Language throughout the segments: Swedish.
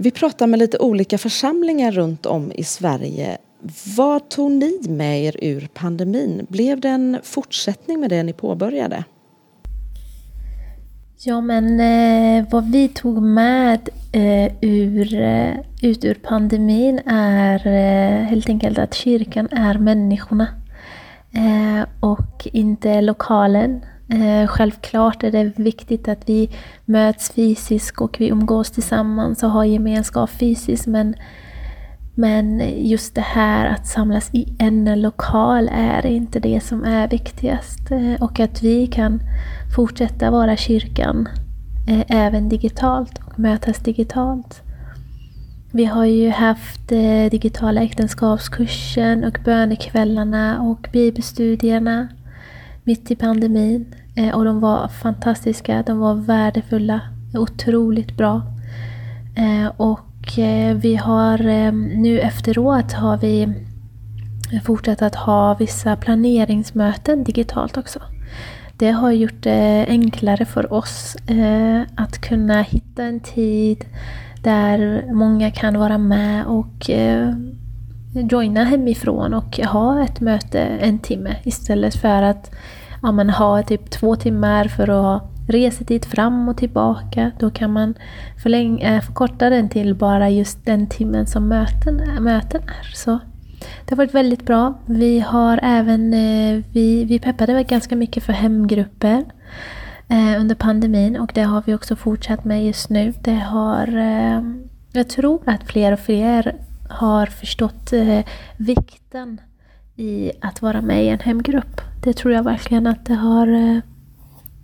Vi pratar med lite olika församlingar runt om i Sverige. Vad tog ni med er ur pandemin? Blev det en fortsättning med det ni påbörjade? Ja, men eh, vad vi tog med eh, ur, eh, ut ur pandemin är eh, helt enkelt att kyrkan är människorna eh, och inte lokalen. Eh, självklart är det viktigt att vi möts fysiskt och vi umgås tillsammans och har gemenskap fysiskt men men just det här att samlas i en lokal är inte det som är viktigast. Eh, och att vi kan fortsätta vara kyrkan eh, även digitalt och mötas digitalt. Vi har ju haft digitala äktenskapskursen och bönekvällarna och bibelstudierna mitt i pandemin. Eh, och de var fantastiska, de var värdefulla, otroligt bra. Eh, och eh, vi har nu efteråt har vi fortsatt att ha vissa planeringsmöten digitalt också. Det har gjort det enklare för oss att kunna hitta en tid där många kan vara med och joina hemifrån och ha ett möte en timme istället för att ja, man ha typ två timmar för att ha resetid fram och tillbaka. Då kan man förlänga, eh, förkorta den till bara just den timmen som möten, möten är. Så det har varit väldigt bra. Vi har även, eh, vi, vi peppade ganska mycket för hemgrupper eh, under pandemin och det har vi också fortsatt med just nu. Det har, jag tror att fler och fler har förstått eh, vikten i att vara med i en hemgrupp. Det tror jag verkligen att det har, eh,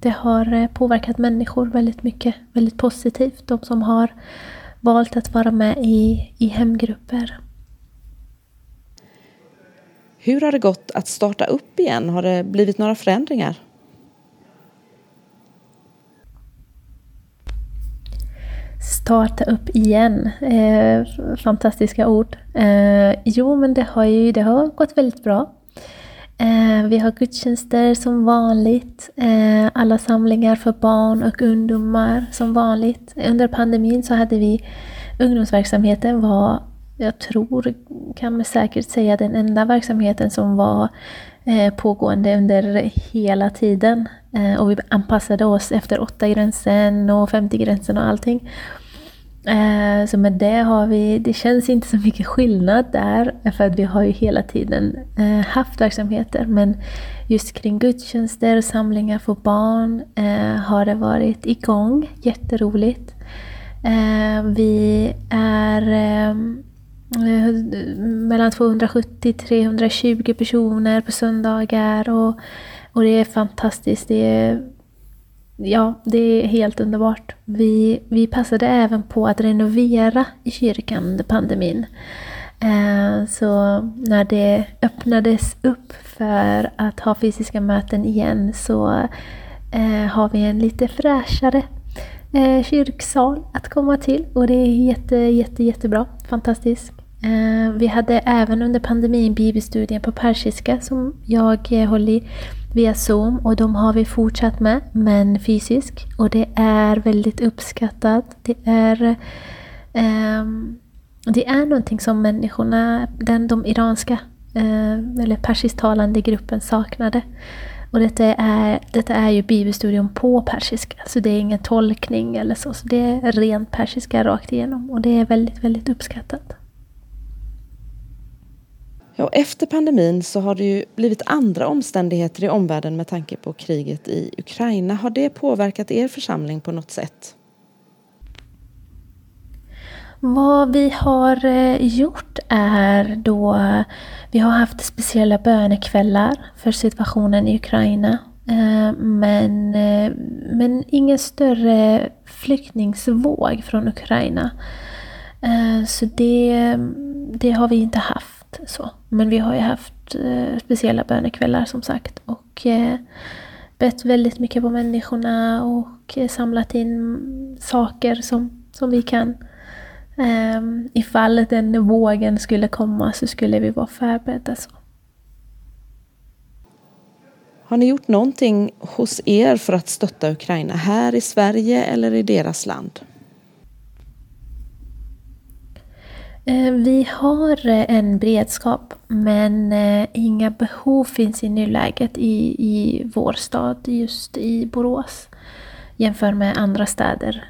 det har eh, påverkat människor väldigt mycket, väldigt positivt. De som har valt att vara med i, i hemgrupper. Hur har det gått att starta upp igen? Har det blivit några förändringar? Starta upp igen. Eh, fantastiska ord. Eh, jo, men det har ju det har gått väldigt bra. Eh, vi har gudstjänster som vanligt. Eh, alla samlingar för barn och ungdomar som vanligt. Under pandemin så hade vi ungdomsverksamheten var jag tror, kan man säkert säga, den enda verksamheten som var eh, pågående under hela tiden. Eh, och vi anpassade oss efter 8-gränsen och 50-gränsen och allting. Eh, så med det har vi, det känns inte så mycket skillnad där, för att vi har ju hela tiden eh, haft verksamheter. Men just kring gudstjänster och samlingar för barn eh, har det varit igång, jätteroligt. Vi är mellan 270 320 personer på söndagar och, och det är fantastiskt. Det är, ja, det är helt underbart. Vi, vi passade även på att renovera i kyrkan under pandemin. Eh, så när det öppnades upp för att ha fysiska möten igen så eh, har vi en lite fräschare eh, kyrksal att komma till och det är jätte, jätte, jättebra. Fantastiskt. Vi hade även under pandemin bibelstudien på persiska som jag höll i via Zoom och de har vi fortsatt med, men fysisk. Och det är väldigt uppskattat. Det är, eh, det är någonting som människorna, den, de iranska eh, eller persisktalande gruppen saknade. Och detta är, detta är ju bibelstudion på persiska, så det är ingen tolkning eller så. Så det är rent persiska rakt igenom och det är väldigt, väldigt uppskattat. Ja, efter pandemin så har det ju blivit andra omständigheter i omvärlden med tanke på kriget i Ukraina. Har det påverkat er församling på något sätt? Vad vi har eh, gjort är då, vi har haft speciella bönekvällar för situationen i Ukraina. Eh, men, eh, men ingen större flyktingsvåg från Ukraina. Så det, det har vi inte haft. Så. Men vi har ju haft eh, speciella bönekvällar som sagt och eh, bett väldigt mycket på människorna och eh, samlat in saker som, som vi kan. Eh, ifall den vågen skulle komma så skulle vi vara förberedda. Så. Har ni gjort någonting hos er för att stötta Ukraina här i Sverige eller i deras land? Eh, Eh, vi har eh, en beredskap men eh, inga behov finns i nuläget i, i vår stad, just i Borås jämfört med andra städer.